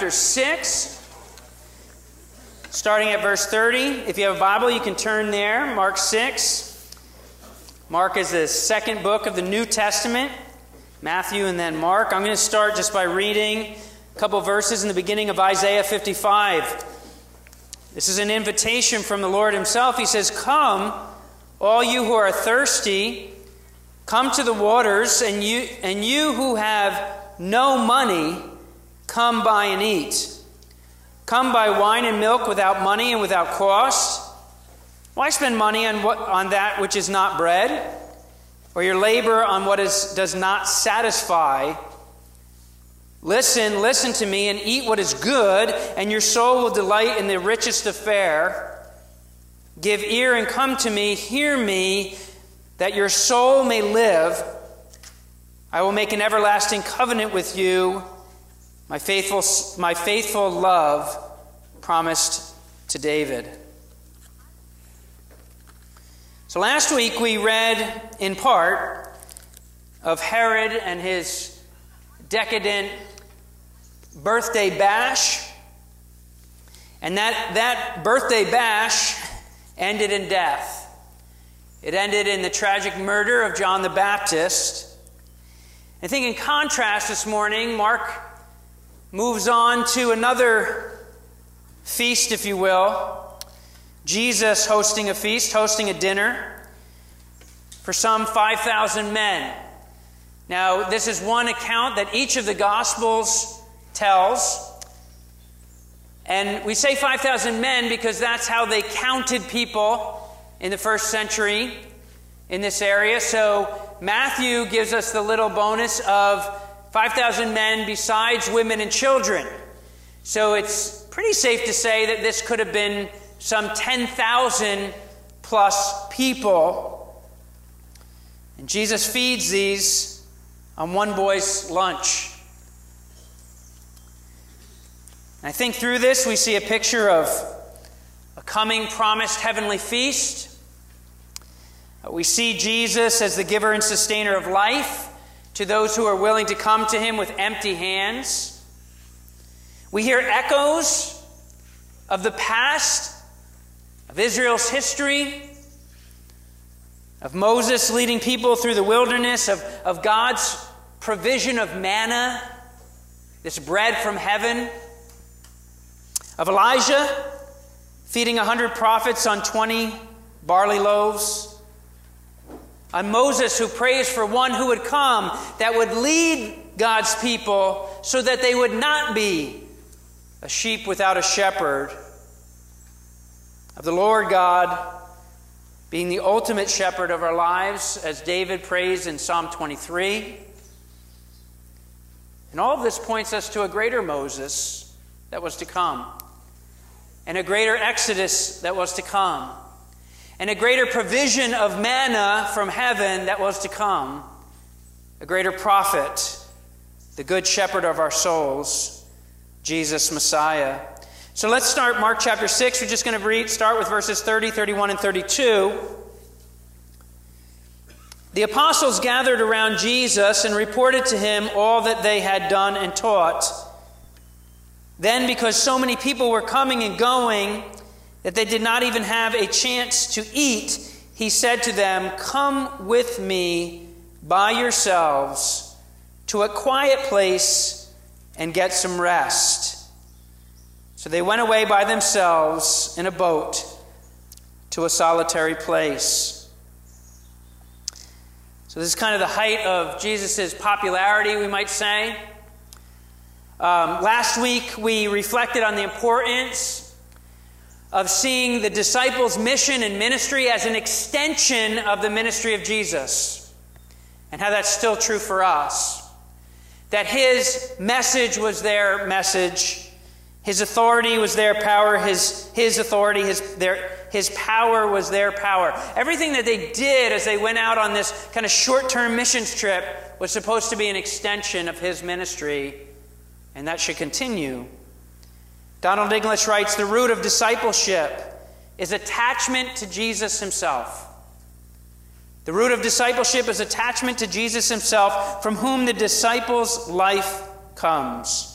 chapter 6, starting at verse 30. If you have a Bible, you can turn there. Mark 6. Mark is the second book of the New Testament, Matthew and then Mark. I'm going to start just by reading a couple verses in the beginning of Isaiah 55. This is an invitation from the Lord Himself. He says, Come, all you who are thirsty, come to the waters, and you, and you who have no money, come buy and eat. Come buy wine and milk without money and without cost. Why spend money on, what, on that which is not bread, or your labor on what is, does not satisfy? Listen, listen to me, and eat what is good, and your soul will delight in the richest of fare. Give ear and come to me, hear me, that your soul may live. I will make an everlasting covenant with you, my faithful, my faithful love promised to David. So last week we read in part of Herod and his decadent birthday bash. And that, that birthday bash ended in death. It ended in the tragic murder of John the Baptist. I think, in contrast, this morning, Mark moves on to another feast, if you will. Jesus hosting a feast, hosting a dinner for some 5,000 men. Now, this is one account that each of the Gospels tells. And we say 5,000 men because that's how they counted people in the first century in this area. So Matthew gives us the little bonus of 5,000 men besides women and children. So it's pretty safe to say that this could have been some 10,000 plus people. And Jesus feeds these on one boy's lunch. And I think through this we see a picture of a coming promised heavenly feast. We see Jesus as the giver and sustainer of life to those who are willing to come to him with empty hands. We hear echoes of the past, of Israel's history, of Moses leading people through the wilderness, of, of God's provision of manna, this bread from heaven of Elijah feeding a 100 prophets on 20 barley loaves, on Moses who prays for one who would come that would lead God's people so that they would not be a sheep without a shepherd, of the Lord God being the ultimate shepherd of our lives, as David prays in Psalm 23. And all of this points us to a greater Moses that was to come and a greater exodus that was to come, and a greater provision of manna from heaven that was to come, a greater prophet, the good shepherd of our souls, Jesus Messiah. So let's start Mark chapter 6. We're just going to read, start with verses 30, 31, and 32. The apostles gathered around Jesus and reported to him all that they had done and taught. Then, because so many people were coming and going that they did not even have a chance to eat, he said to them, Come with me by yourselves to a quiet place and get some rest. So they went away by themselves in a boat to a solitary place. So, this is kind of the height of Jesus' popularity, we might say. Um, last week, we reflected on the importance of seeing the disciples' mission and ministry as an extension of the ministry of Jesus, and how that's still true for us. That his message was their message, his authority was their power, his, his authority, his, their, his power was their power. Everything that they did as they went out on this kind of short term missions trip was supposed to be an extension of his ministry and that should continue. Donald English writes The root of discipleship is attachment to Jesus himself. The root of discipleship is attachment to Jesus himself, from whom the disciple's life comes.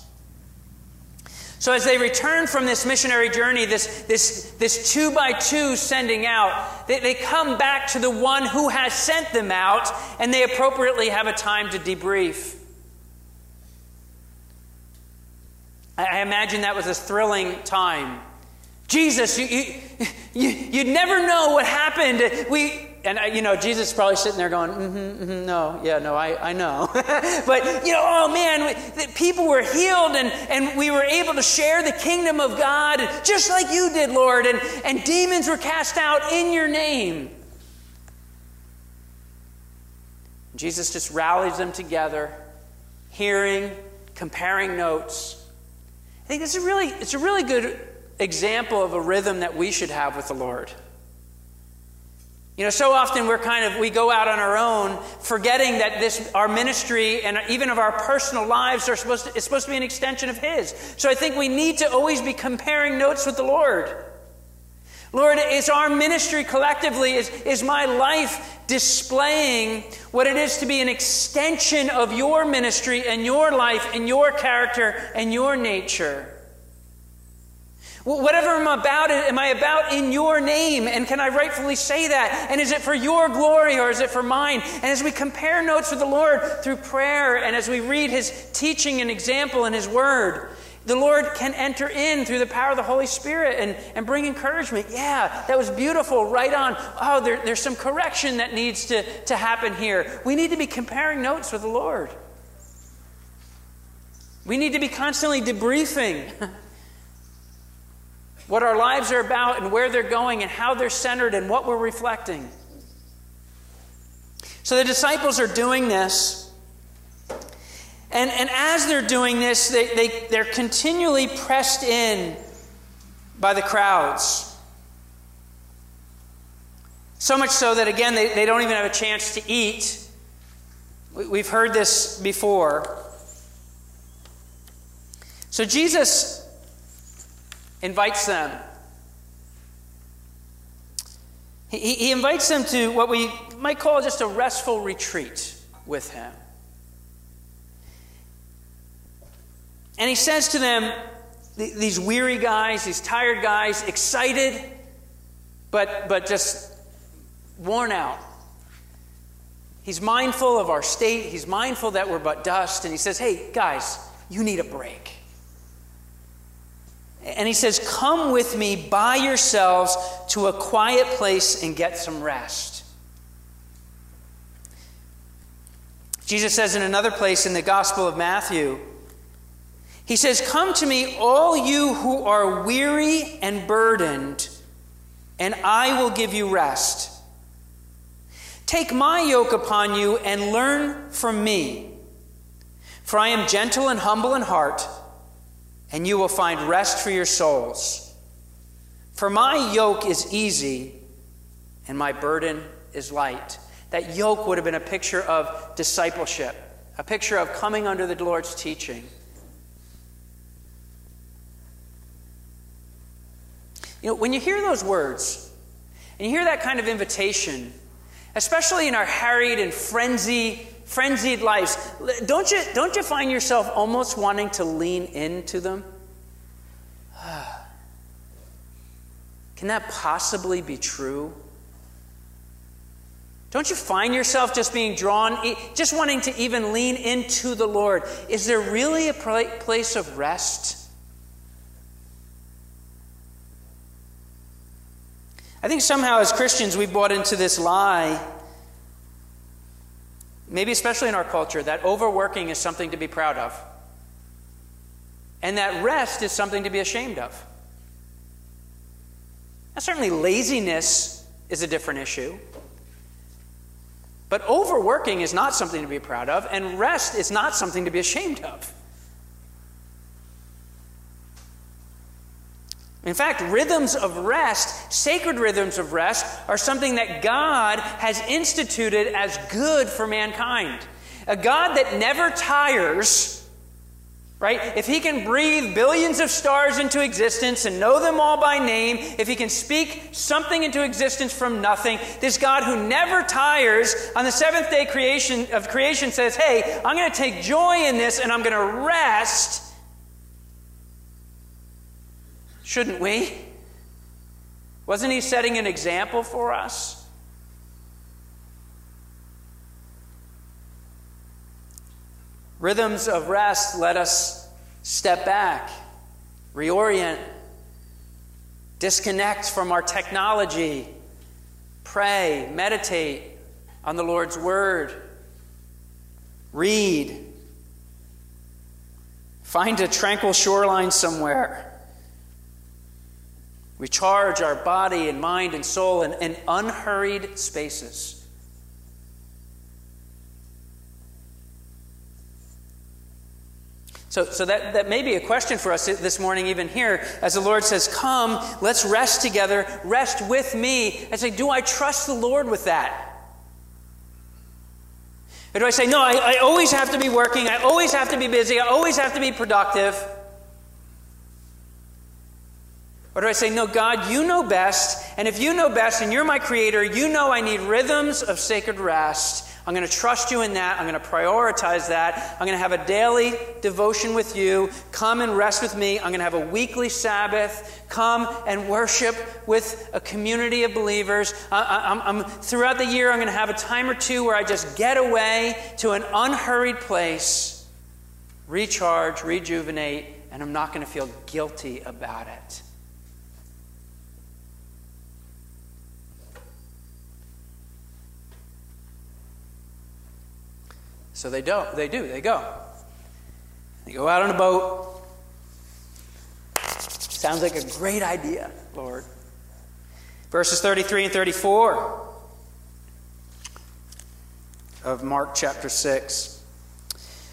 So as they return from this missionary journey, this, this, this two by two sending out, they, they come back to the one who has sent them out, and they appropriately have a time to debrief. I imagine that was a thrilling time. Jesus, you, you, you, you'd never know what happened. We, and, you know, Jesus is probably sitting there going, mm-hmm, mm-hmm, no, yeah, no, I, I know. but, you know, oh man, we, people were healed and, and we were able to share the kingdom of God just like you did, Lord. And, and demons were cast out in your name. Jesus just rallies them together, hearing, comparing notes. I think this is really, it's a really good example of a rhythm that we should have with the Lord. You know, so often we're kind of, we go out on our own, forgetting that this, our ministry and even of our personal lives are supposed to, is supposed to be an extension of His. So I think we need to always be comparing notes with the Lord. Lord, is our ministry collectively, is, is my life displaying what it is to be an extension of your ministry and your life and your character and your nature? Whatever I'm about, am I about in your name? And can I rightfully say that? And is it for your glory or is it for mine? And as we compare notes with the Lord through prayer and as we read his teaching and example and his word, the Lord can enter in through the power of the Holy Spirit and, and bring encouragement. Yeah, that was beautiful. Right on. Oh, there, there's some correction that needs to, to happen here. We need to be comparing notes with the Lord. We need to be constantly debriefing. what our lives are about and where they're going and how they're centered and what we're reflecting. So the disciples are doing this. And, and as they're doing this, they, they, they're continually pressed in by the crowds. So much so that, again, they, they don't even have a chance to eat. We've heard this before. So Jesus invites them. He, he invites them to what we might call just a restful retreat with him. And he says to them, these weary guys, these tired guys, excited, but, but just worn out. He's mindful of our state. He's mindful that we're but dust. And he says, Hey, guys, you need a break. And he says, Come with me by yourselves to a quiet place and get some rest. Jesus says in another place in the Gospel of Matthew, He says, Come to me, all you who are weary and burdened, and I will give you rest. Take my yoke upon you and learn from me, for I am gentle and humble in heart and you will find rest for your souls. For my yoke is easy and my burden is light. That yoke would have been a picture of discipleship, a picture of coming under the Lord's teaching. You know, when you hear those words, and you hear that kind of invitation, especially in our harried and frenzied frenzied lives, don't you, don't you find yourself almost wanting to lean into them? Can that possibly be true? Don't you find yourself just being drawn, just wanting to even lean into the Lord? Is there really a place of rest? I think somehow as Christians we've bought into this lie maybe especially in our culture, that overworking is something to be proud of. And that rest is something to be ashamed of. Now, certainly, laziness is a different issue. But overworking is not something to be proud of, and rest is not something to be ashamed of. In fact, rhythms of rest, sacred rhythms of rest, are something that God has instituted as good for mankind. A God that never tires, right? If He can breathe billions of stars into existence and know them all by name, if He can speak something into existence from nothing, this God who never tires on the seventh day creation of creation says, Hey, I'm going to take joy in this and I'm going to rest Shouldn't we? Wasn't he setting an example for us? Rhythms of rest let us step back, reorient, disconnect from our technology, pray, meditate on the Lord's Word, read, find a tranquil shoreline somewhere. Recharge our body and mind and soul in, in unhurried spaces. So, so that, that may be a question for us this morning, even here, as the Lord says, Come, let's rest together, rest with me. I say, Do I trust the Lord with that? Or do I say, No, I, I always have to be working, I always have to be busy, I always have to be productive? Or do I say, No, God, you know best, and if you know best and you're my creator, you know I need rhythms of sacred rest, I'm going to trust you in that. I'm going to prioritize that. I'm going to have a daily devotion with you. Come and rest with me. I'm going to have a weekly Sabbath. Come and worship with a community of believers. I, am throughout the year, I'm going to have a time or two where I just get away to an unhurried place, recharge, rejuvenate, and I'm not going to feel guilty about it. So they don't. They do. They go. They go out on a boat. Sounds like a great idea, Lord. Verses 33 and 34 of Mark chapter 6.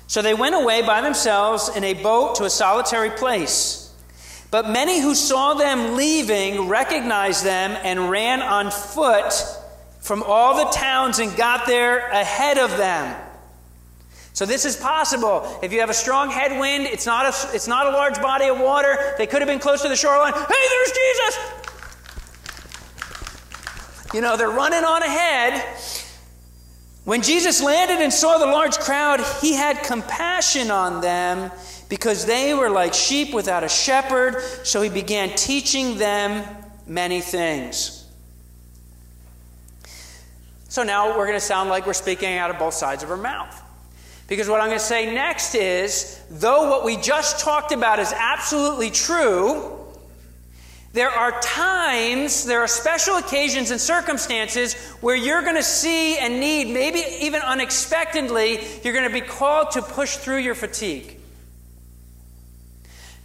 So they went away by themselves in a boat to a solitary place. But many who saw them leaving recognized them and ran on foot from all the towns and got there ahead of them. So this is possible. If you have a strong headwind, it's not a, it's not a large body of water. They could have been close to the shoreline. Hey, there's Jesus! You know, they're running on ahead. When Jesus landed and saw the large crowd, he had compassion on them because they were like sheep without a shepherd. So he began teaching them many things. So now we're going to sound like we're speaking out of both sides of our mouth. Because what I'm going to say next is though what we just talked about is absolutely true, there are times, there are special occasions and circumstances where you're going to see and need, maybe even unexpectedly, you're going to be called to push through your fatigue.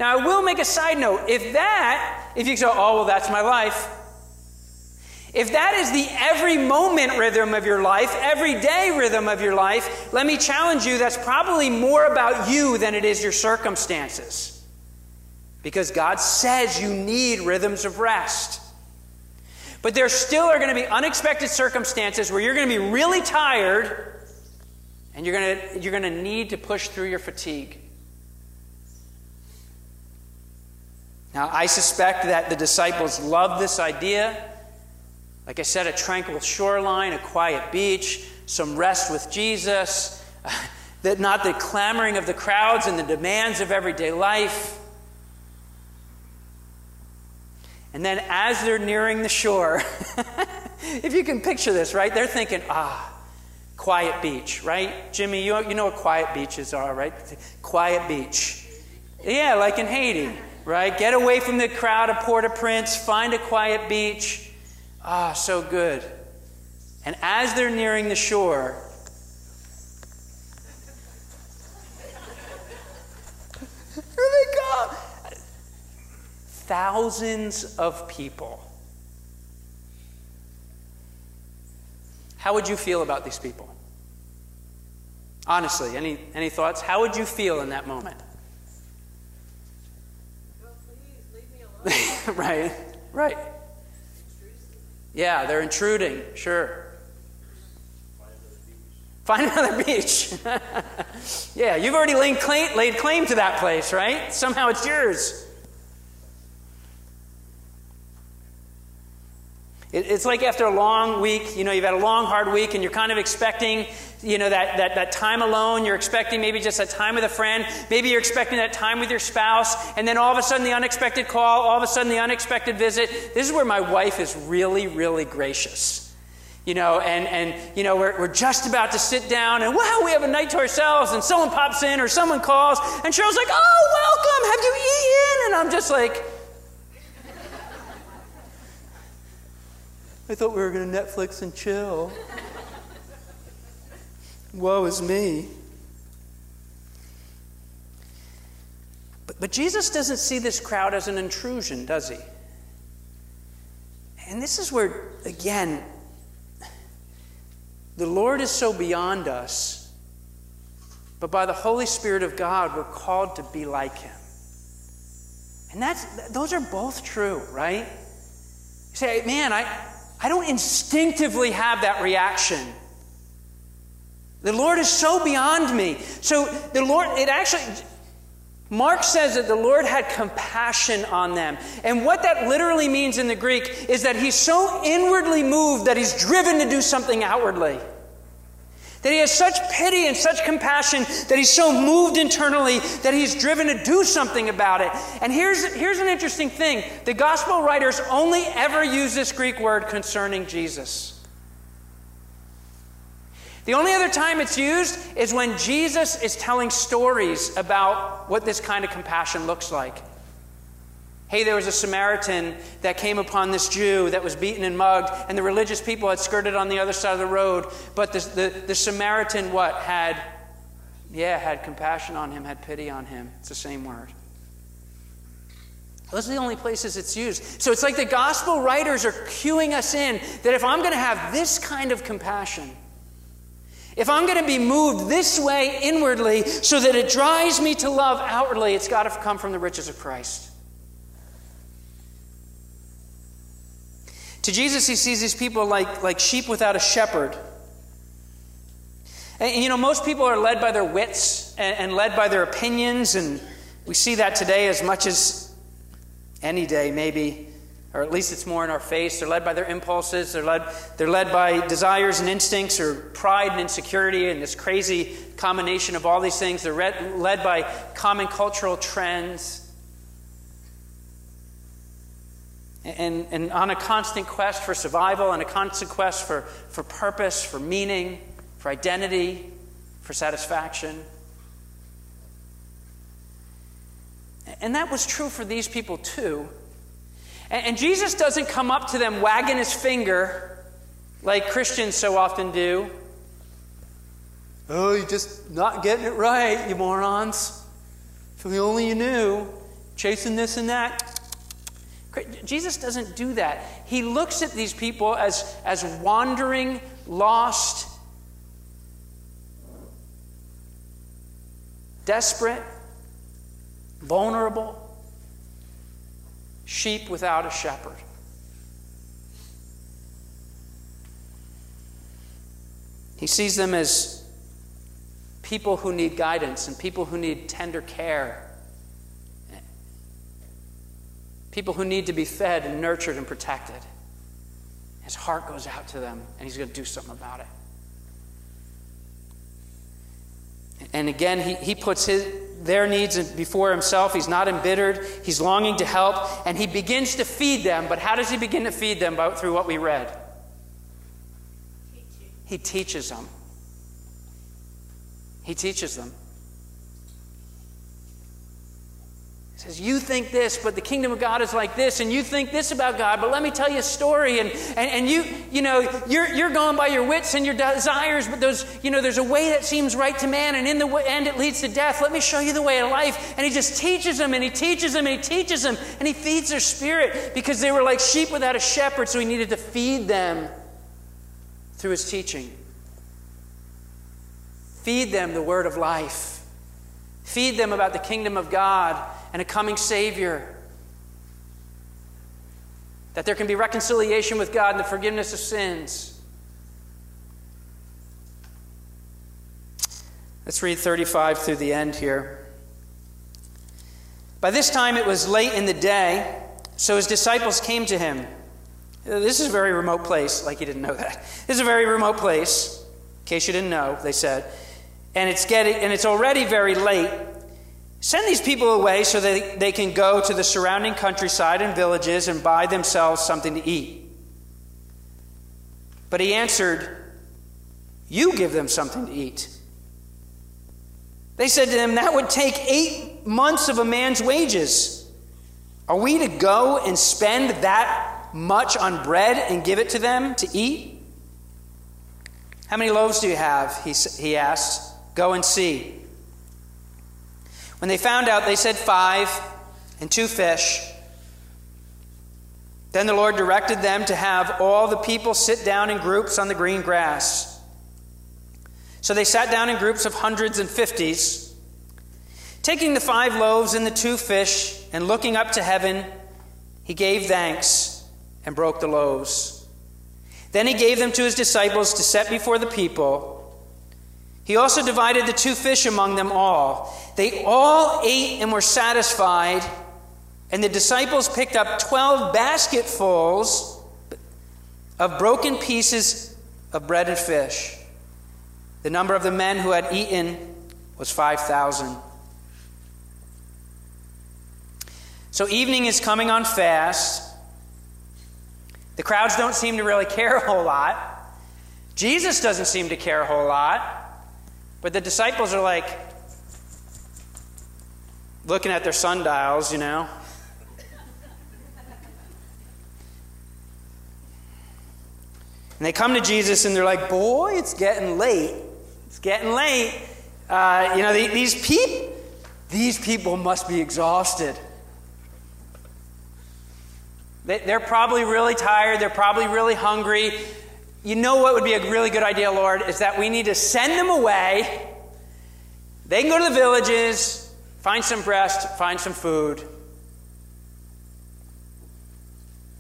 Now, I will make a side note. If that, if you say, oh, well, that's my life, if that is the every moment rhythm of your life, every day rhythm of your life, let me challenge you that's probably more about you than it is your circumstances. Because God says you need rhythms of rest. But there still are going to be unexpected circumstances where you're going to be really tired and you're going to, you're going to need to push through your fatigue. Now, I suspect that the disciples loved this idea. Like I said, a tranquil shoreline, a quiet beach, some rest with Jesus, that not the clamoring of the crowds and the demands of everyday life. And then as they're nearing the shore, if you can picture this, right? They're thinking, ah, quiet beach, right? Jimmy, you, you know what quiet beaches are, right? Quiet beach. Yeah, like in Haiti, right? Get away from the crowd of Port au Prince, find a quiet beach. Ah, so good. And as they're nearing the shore, here they come. Thousands of people. How would you feel about these people? Honestly, any, any thoughts? How would you feel in that moment? right, right. Yeah, they're intruding, sure. Find another beach. yeah, you've already laid claim, laid claim to that place, right? Somehow it's yours. It's like after a long week, you know, you've had a long, hard week and you're kind of expecting, you know, that, that, that time alone. You're expecting maybe just that time with a friend. Maybe you're expecting that time with your spouse. And then all of a sudden the unexpected call, all of a sudden the unexpected visit. This is where my wife is really, really gracious. You know, and, and you know, we're, we're just about to sit down and wow, we have a night to ourselves and someone pops in or someone calls and Cheryl's like, oh, welcome, have you eaten? And I'm just like, I thought we were going to Netflix and chill. Woe is me. But, but Jesus doesn't see this crowd as an intrusion, does he? And this is where, again, the Lord is so beyond us, but by the Holy Spirit of God, we're called to be like Him. And that's, those are both true, right? You say, man, I, I don't instinctively have that reaction. The Lord is so beyond me. So the Lord, it actually, Mark says that the Lord had compassion on them. And what that literally means in the Greek is that he's so inwardly moved that he's driven to do something outwardly. That he has such pity and such compassion that he's so moved internally that he's driven to do something about it. And here's, here's an interesting thing the gospel writers only ever use this Greek word concerning Jesus. The only other time it's used is when Jesus is telling stories about what this kind of compassion looks like. Hey, there was a Samaritan that came upon this Jew that was beaten and mugged, and the religious people had skirted on the other side of the road. But the, the, the Samaritan, what? Had, yeah, had compassion on him, had pity on him. It's the same word. Those are the only places it's used. So it's like the gospel writers are cueing us in that if I'm going to have this kind of compassion, if I'm going to be moved this way inwardly so that it drives me to love outwardly, it's got to come from the riches of Christ. To Jesus, he sees these people like, like sheep without a shepherd. And, you know, most people are led by their wits and, and led by their opinions, and we see that today as much as any day, maybe or at least it's more in our face. They're led by their impulses. They're led, they're led by desires and instincts or pride and insecurity and this crazy combination of all these things. They're read, led by common cultural trends. and, and on a constant quest for survival and a constant quest for, for purpose, for meaning, for identity, for satisfaction. And that was true for these people too. And, and Jesus doesn't come up to them wagging his finger like Christians so often do. Oh, you're just not getting it right, you morons. If only you knew, chasing this and that. Jesus doesn't do that. He looks at these people as, as wandering, lost, desperate, vulnerable sheep without a shepherd. He sees them as people who need guidance and people who need tender care people who need to be fed and nurtured and protected. His heart goes out to them, and he's going to do something about it. And again, he, he puts his, their needs before himself. He's not embittered. He's longing to help, and he begins to feed them. But how does he begin to feed them? through what we read. He teaches them. He teaches them. He says, You think this, but the kingdom of God is like this, and you think this about God, but let me tell you a story. And, and, and you, you know, you're, you're going by your wits and your desires, but those, you know, there's a way that seems right to man, and in the end it leads to death. Let me show you the way of life. And he just teaches them, and he teaches them, and he teaches them, and he feeds their spirit because they were like sheep without a shepherd, so he needed to feed them through his teaching. Feed them the word of life. Feed them about the kingdom of God and a coming Savior. That there can be reconciliation with God and the forgiveness of sins. Let's read 35 through the end here. By this time it was late in the day, so his disciples came to him. This is a very remote place, like you didn't know that. This is a very remote place, in case you didn't know, they said. And it's getting and it's already very late. Send these people away so that they can go to the surrounding countryside and villages and buy themselves something to eat. But he answered, You give them something to eat. They said to him, That would take eight months of a man's wages. Are we to go and spend that much on bread and give it to them to eat? How many loaves do you have? He, he asked. Go and see. When they found out, they said five and two fish. Then the Lord directed them to have all the people sit down in groups on the green grass. So they sat down in groups of hundreds and fifties. Taking the five loaves and the two fish, and looking up to heaven, he gave thanks and broke the loaves. Then he gave them to his disciples to set before the people. He also divided the two fish among them all. They all ate and were satisfied, and the disciples picked up 12 basketfuls of broken pieces of bread and fish. The number of the men who had eaten was 5,000. So evening is coming on fast. The crowds don't seem to really care a whole lot. Jesus doesn't seem to care a whole lot. But the disciples are like looking at their sundials, you know. And they come to Jesus and they're like, Boy, it's getting late. It's getting late. Uh, you know, these, people, these people must be exhausted. They're probably really tired. They're probably really hungry you know what would be a really good idea, Lord, is that we need to send them away. They can go to the villages, find some rest, find some food.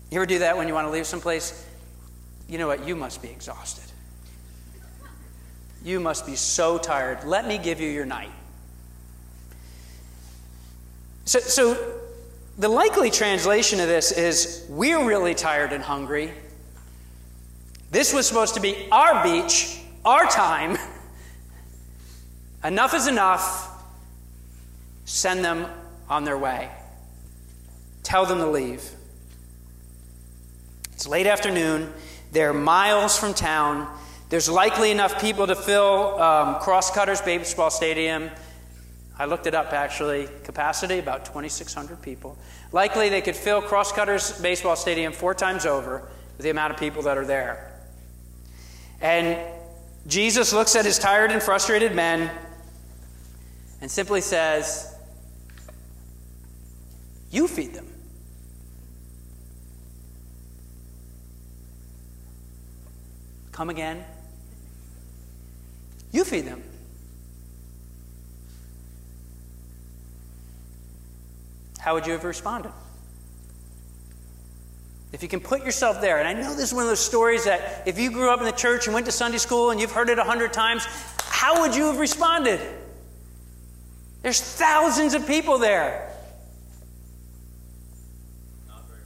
You ever do that when you want to leave someplace? You know what? You must be exhausted. You must be so tired. Let me give you your night. So, so the likely translation of this is we're really tired and hungry. This was supposed to be our beach, our time. enough is enough. Send them on their way. Tell them to leave. It's late afternoon. They're miles from town. There's likely enough people to fill um, Crosscutters Baseball Stadium. I looked it up actually. Capacity about 2,600 people. Likely they could fill Crosscutters Baseball Stadium four times over with the amount of people that are there. And Jesus looks at his tired and frustrated men and simply says, You feed them. Come again. You feed them. How would you have responded? If you can put yourself there, and I know this is one of those stories that if you grew up in the church and went to Sunday school and you've heard it a hundred times, how would you have responded? There's thousands of people there. Not very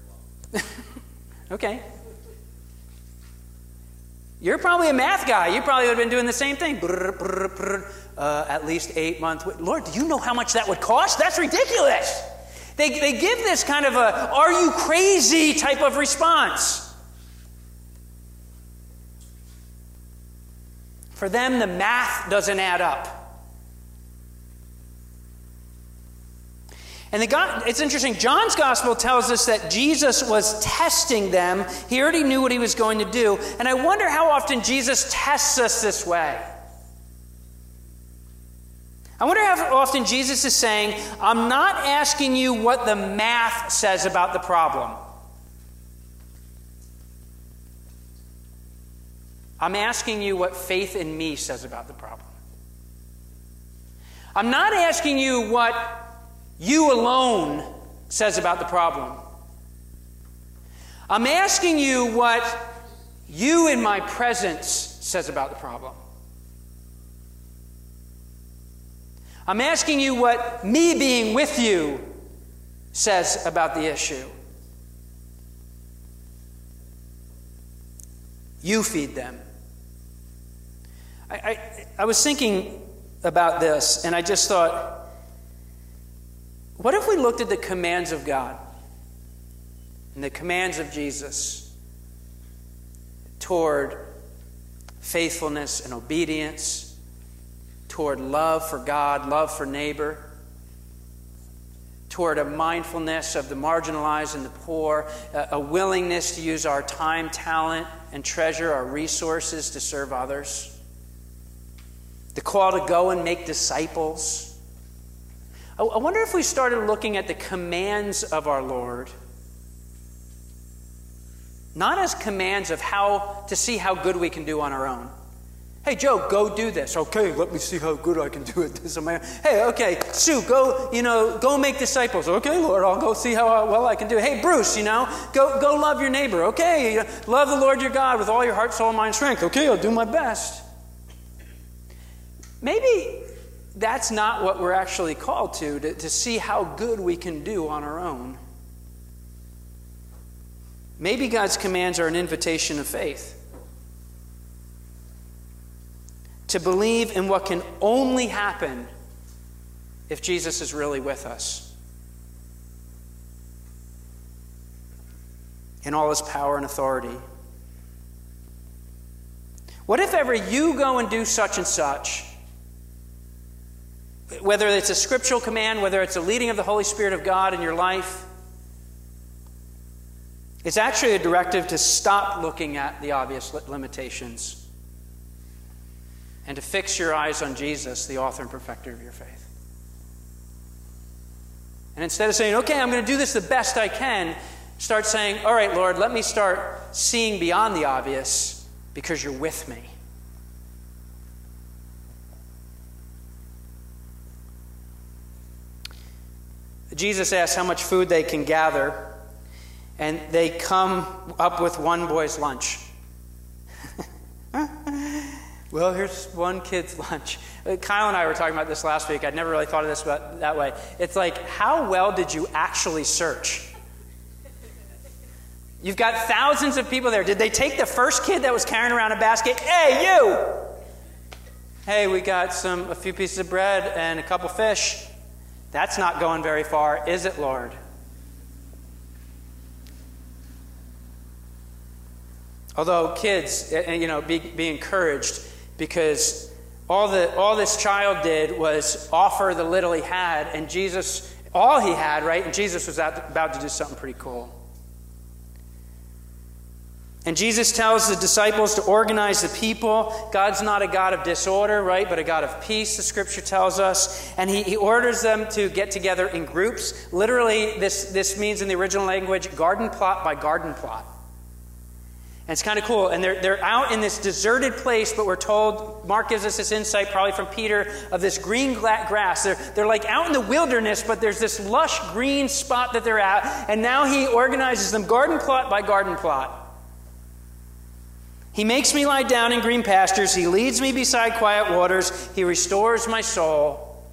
well. okay. You're probably a math guy. You probably would have been doing the same thing. Uh, at least eight months. Lord, do you know how much that would cost? That's ridiculous. They, they give this kind of a, are you crazy type of response. For them, the math doesn't add up. And the God, it's interesting, John's gospel tells us that Jesus was testing them. He already knew what he was going to do. And I wonder how often Jesus tests us this way. I wonder how often Jesus is saying, I'm not asking you what the math says about the problem. I'm asking you what faith in me says about the problem. I'm not asking you what you alone says about the problem. I'm asking you what you in my presence says about the problem. I'm asking you what me being with you says about the issue. You feed them. I, I, I was thinking about this, and I just thought, what if we looked at the commands of God and the commands of Jesus toward faithfulness and obedience, toward love for God, love for neighbor? toward a mindfulness of the marginalized and the poor, a willingness to use our time, talent, and treasure, our resources to serve others. The call to go and make disciples. I wonder if we started looking at the commands of our Lord, not as commands of how to see how good we can do on our own Hey, Joe, go do this. Okay, let me see how good I can do it. This hey, okay, Sue, go, you know, go make disciples. Okay, Lord, I'll go see how well I can do. Hey, Bruce, you know, go, go love your neighbor. Okay, love the Lord your God with all your heart, soul, mind, strength. Okay, I'll do my best. Maybe that's not what we're actually called to, to, to see how good we can do on our own. Maybe God's commands are an invitation of faith. To believe in what can only happen if Jesus is really with us. In all his power and authority. What if ever you go and do such and such? Whether it's a scriptural command, whether it's a leading of the Holy Spirit of God in your life, it's actually a directive to stop looking at the obvious limitations and to fix your eyes on Jesus, the author and perfecter of your faith. And instead of saying, okay, I'm going to do this the best I can, start saying, all right, Lord, let me start seeing beyond the obvious because you're with me. Jesus asks how much food they can gather, and they come up with one boy's lunch. Well, here's one kid's lunch. Kyle and I were talking about this last week. I'd never really thought of this that way. It's like, how well did you actually search? You've got thousands of people there. Did they take the first kid that was carrying around a basket? Hey, you! Hey, we got some a few pieces of bread and a couple fish. That's not going very far, is it, Lord? Although kids, eh, eh, you know, be, be encouraged because all, the, all this child did was offer the little he had, and Jesus, all he had, right? And Jesus was about to do something pretty cool. And Jesus tells the disciples to organize the people. God's not a God of disorder, right, but a God of peace, the scripture tells us. And he, he orders them to get together in groups. Literally, this, this means in the original language garden plot by garden plot. And it's kind of cool. And they're, they're out in this deserted place, but we're told, Mark gives us this insight, probably from Peter, of this green grass. They're, they're like out in the wilderness, but there's this lush green spot that they're at. And now he organizes them garden plot by garden plot. He makes me lie down in green pastures. He leads me beside quiet waters. He restores my soul.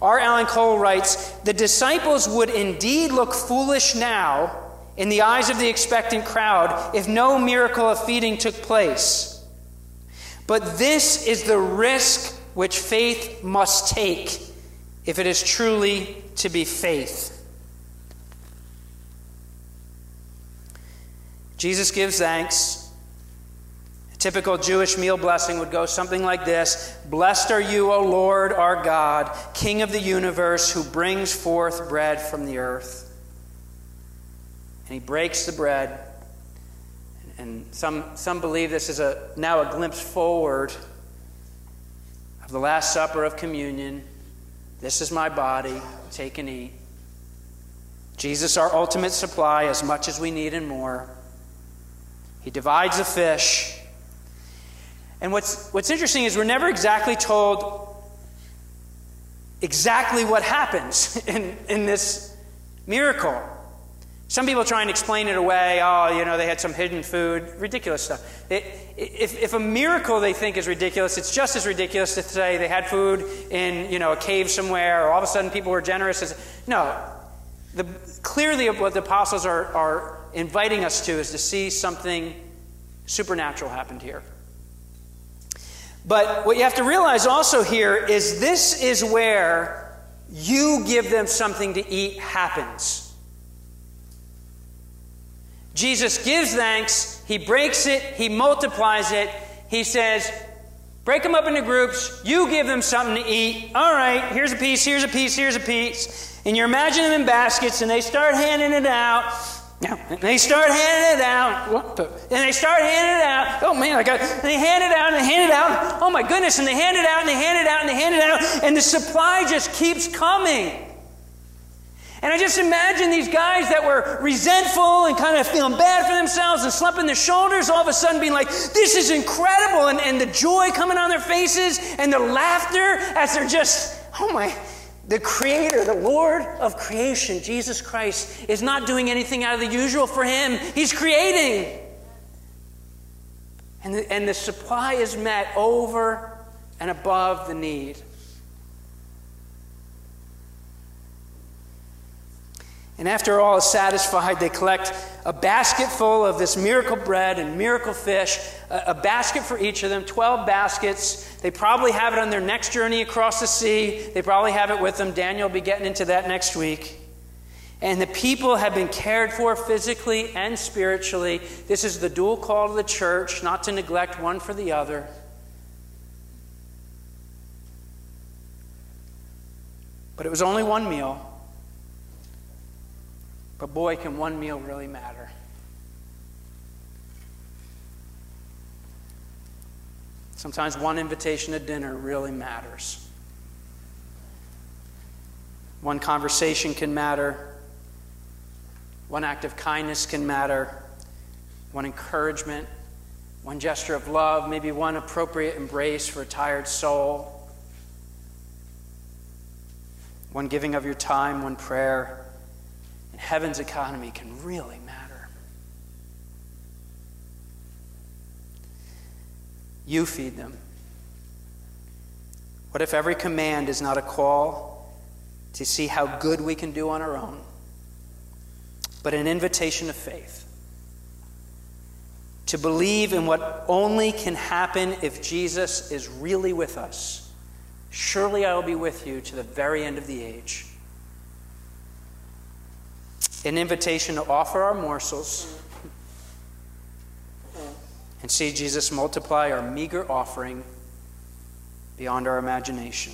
R. Alan Cole writes The disciples would indeed look foolish now in the eyes of the expectant crowd if no miracle of feeding took place. But this is the risk which faith must take if it is truly to be faith. Jesus gives thanks. A typical Jewish meal blessing would go something like this Blessed are you, O Lord our God, King of the universe, who brings forth bread from the earth. And he breaks the bread. And some, some believe this is a, now a glimpse forward of the Last Supper of communion. This is my body. Take and eat. Jesus, our ultimate supply, as much as we need and more. He divides the fish. And what's, what's interesting is we're never exactly told exactly what happens in, in this miracle. Some people try and explain it away. Oh, you know, they had some hidden food. Ridiculous stuff. It, if, if a miracle they think is ridiculous, it's just as ridiculous to say they had food in, you know, a cave somewhere, or all of a sudden people were generous. No. The, clearly, what the apostles are, are inviting us to is to see something Supernatural happened here. But what you have to realize also here is this is where you give them something to eat happens. Jesus gives thanks, he breaks it, he multiplies it. He says, Break them up into groups. You give them something to eat. All right, here's a piece, here's a piece, here's a piece. And you imagine them in baskets, and they start handing it out. Now, they start handing it out. And they start handing it out. Oh man, I got. And they hand it out and they hand it out. Oh my goodness! And they hand it out and they hand it out and they hand it out, and the supply just keeps coming. And I just imagine these guys that were resentful and kind of feeling bad for themselves and slumping their shoulders, all of a sudden being like, This is incredible. And, and the joy coming on their faces and the laughter as they're just, Oh my, the Creator, the Lord of creation, Jesus Christ, is not doing anything out of the usual for Him. He's creating. And the, and the supply is met over and above the need. And after all is satisfied, they collect a basket full of this miracle bread and miracle fish, a, a, basket for each of them, 12 baskets. They probably have it on their next journey across the sea. They probably have it with them. Daniel will be getting into that next week. And the people have been cared for physically and spiritually. This is the dual call to the church, not to neglect one for the other. But it was only one meal. But boy, can one meal really matter. Sometimes one invitation to dinner really matters. One conversation can matter. One act of kindness can matter. One encouragement. One gesture of love. Maybe one appropriate embrace for a tired soul. One giving of your time. One prayer heaven's economy can really matter. You feed them. What if every command is not a call to see how good we can do on our own, but an invitation of faith? To believe in what only can happen if Jesus is really with us. Surely I will be with you to the very end of the age an invitation to offer our morsels and see Jesus multiply our meager offering beyond our imagination.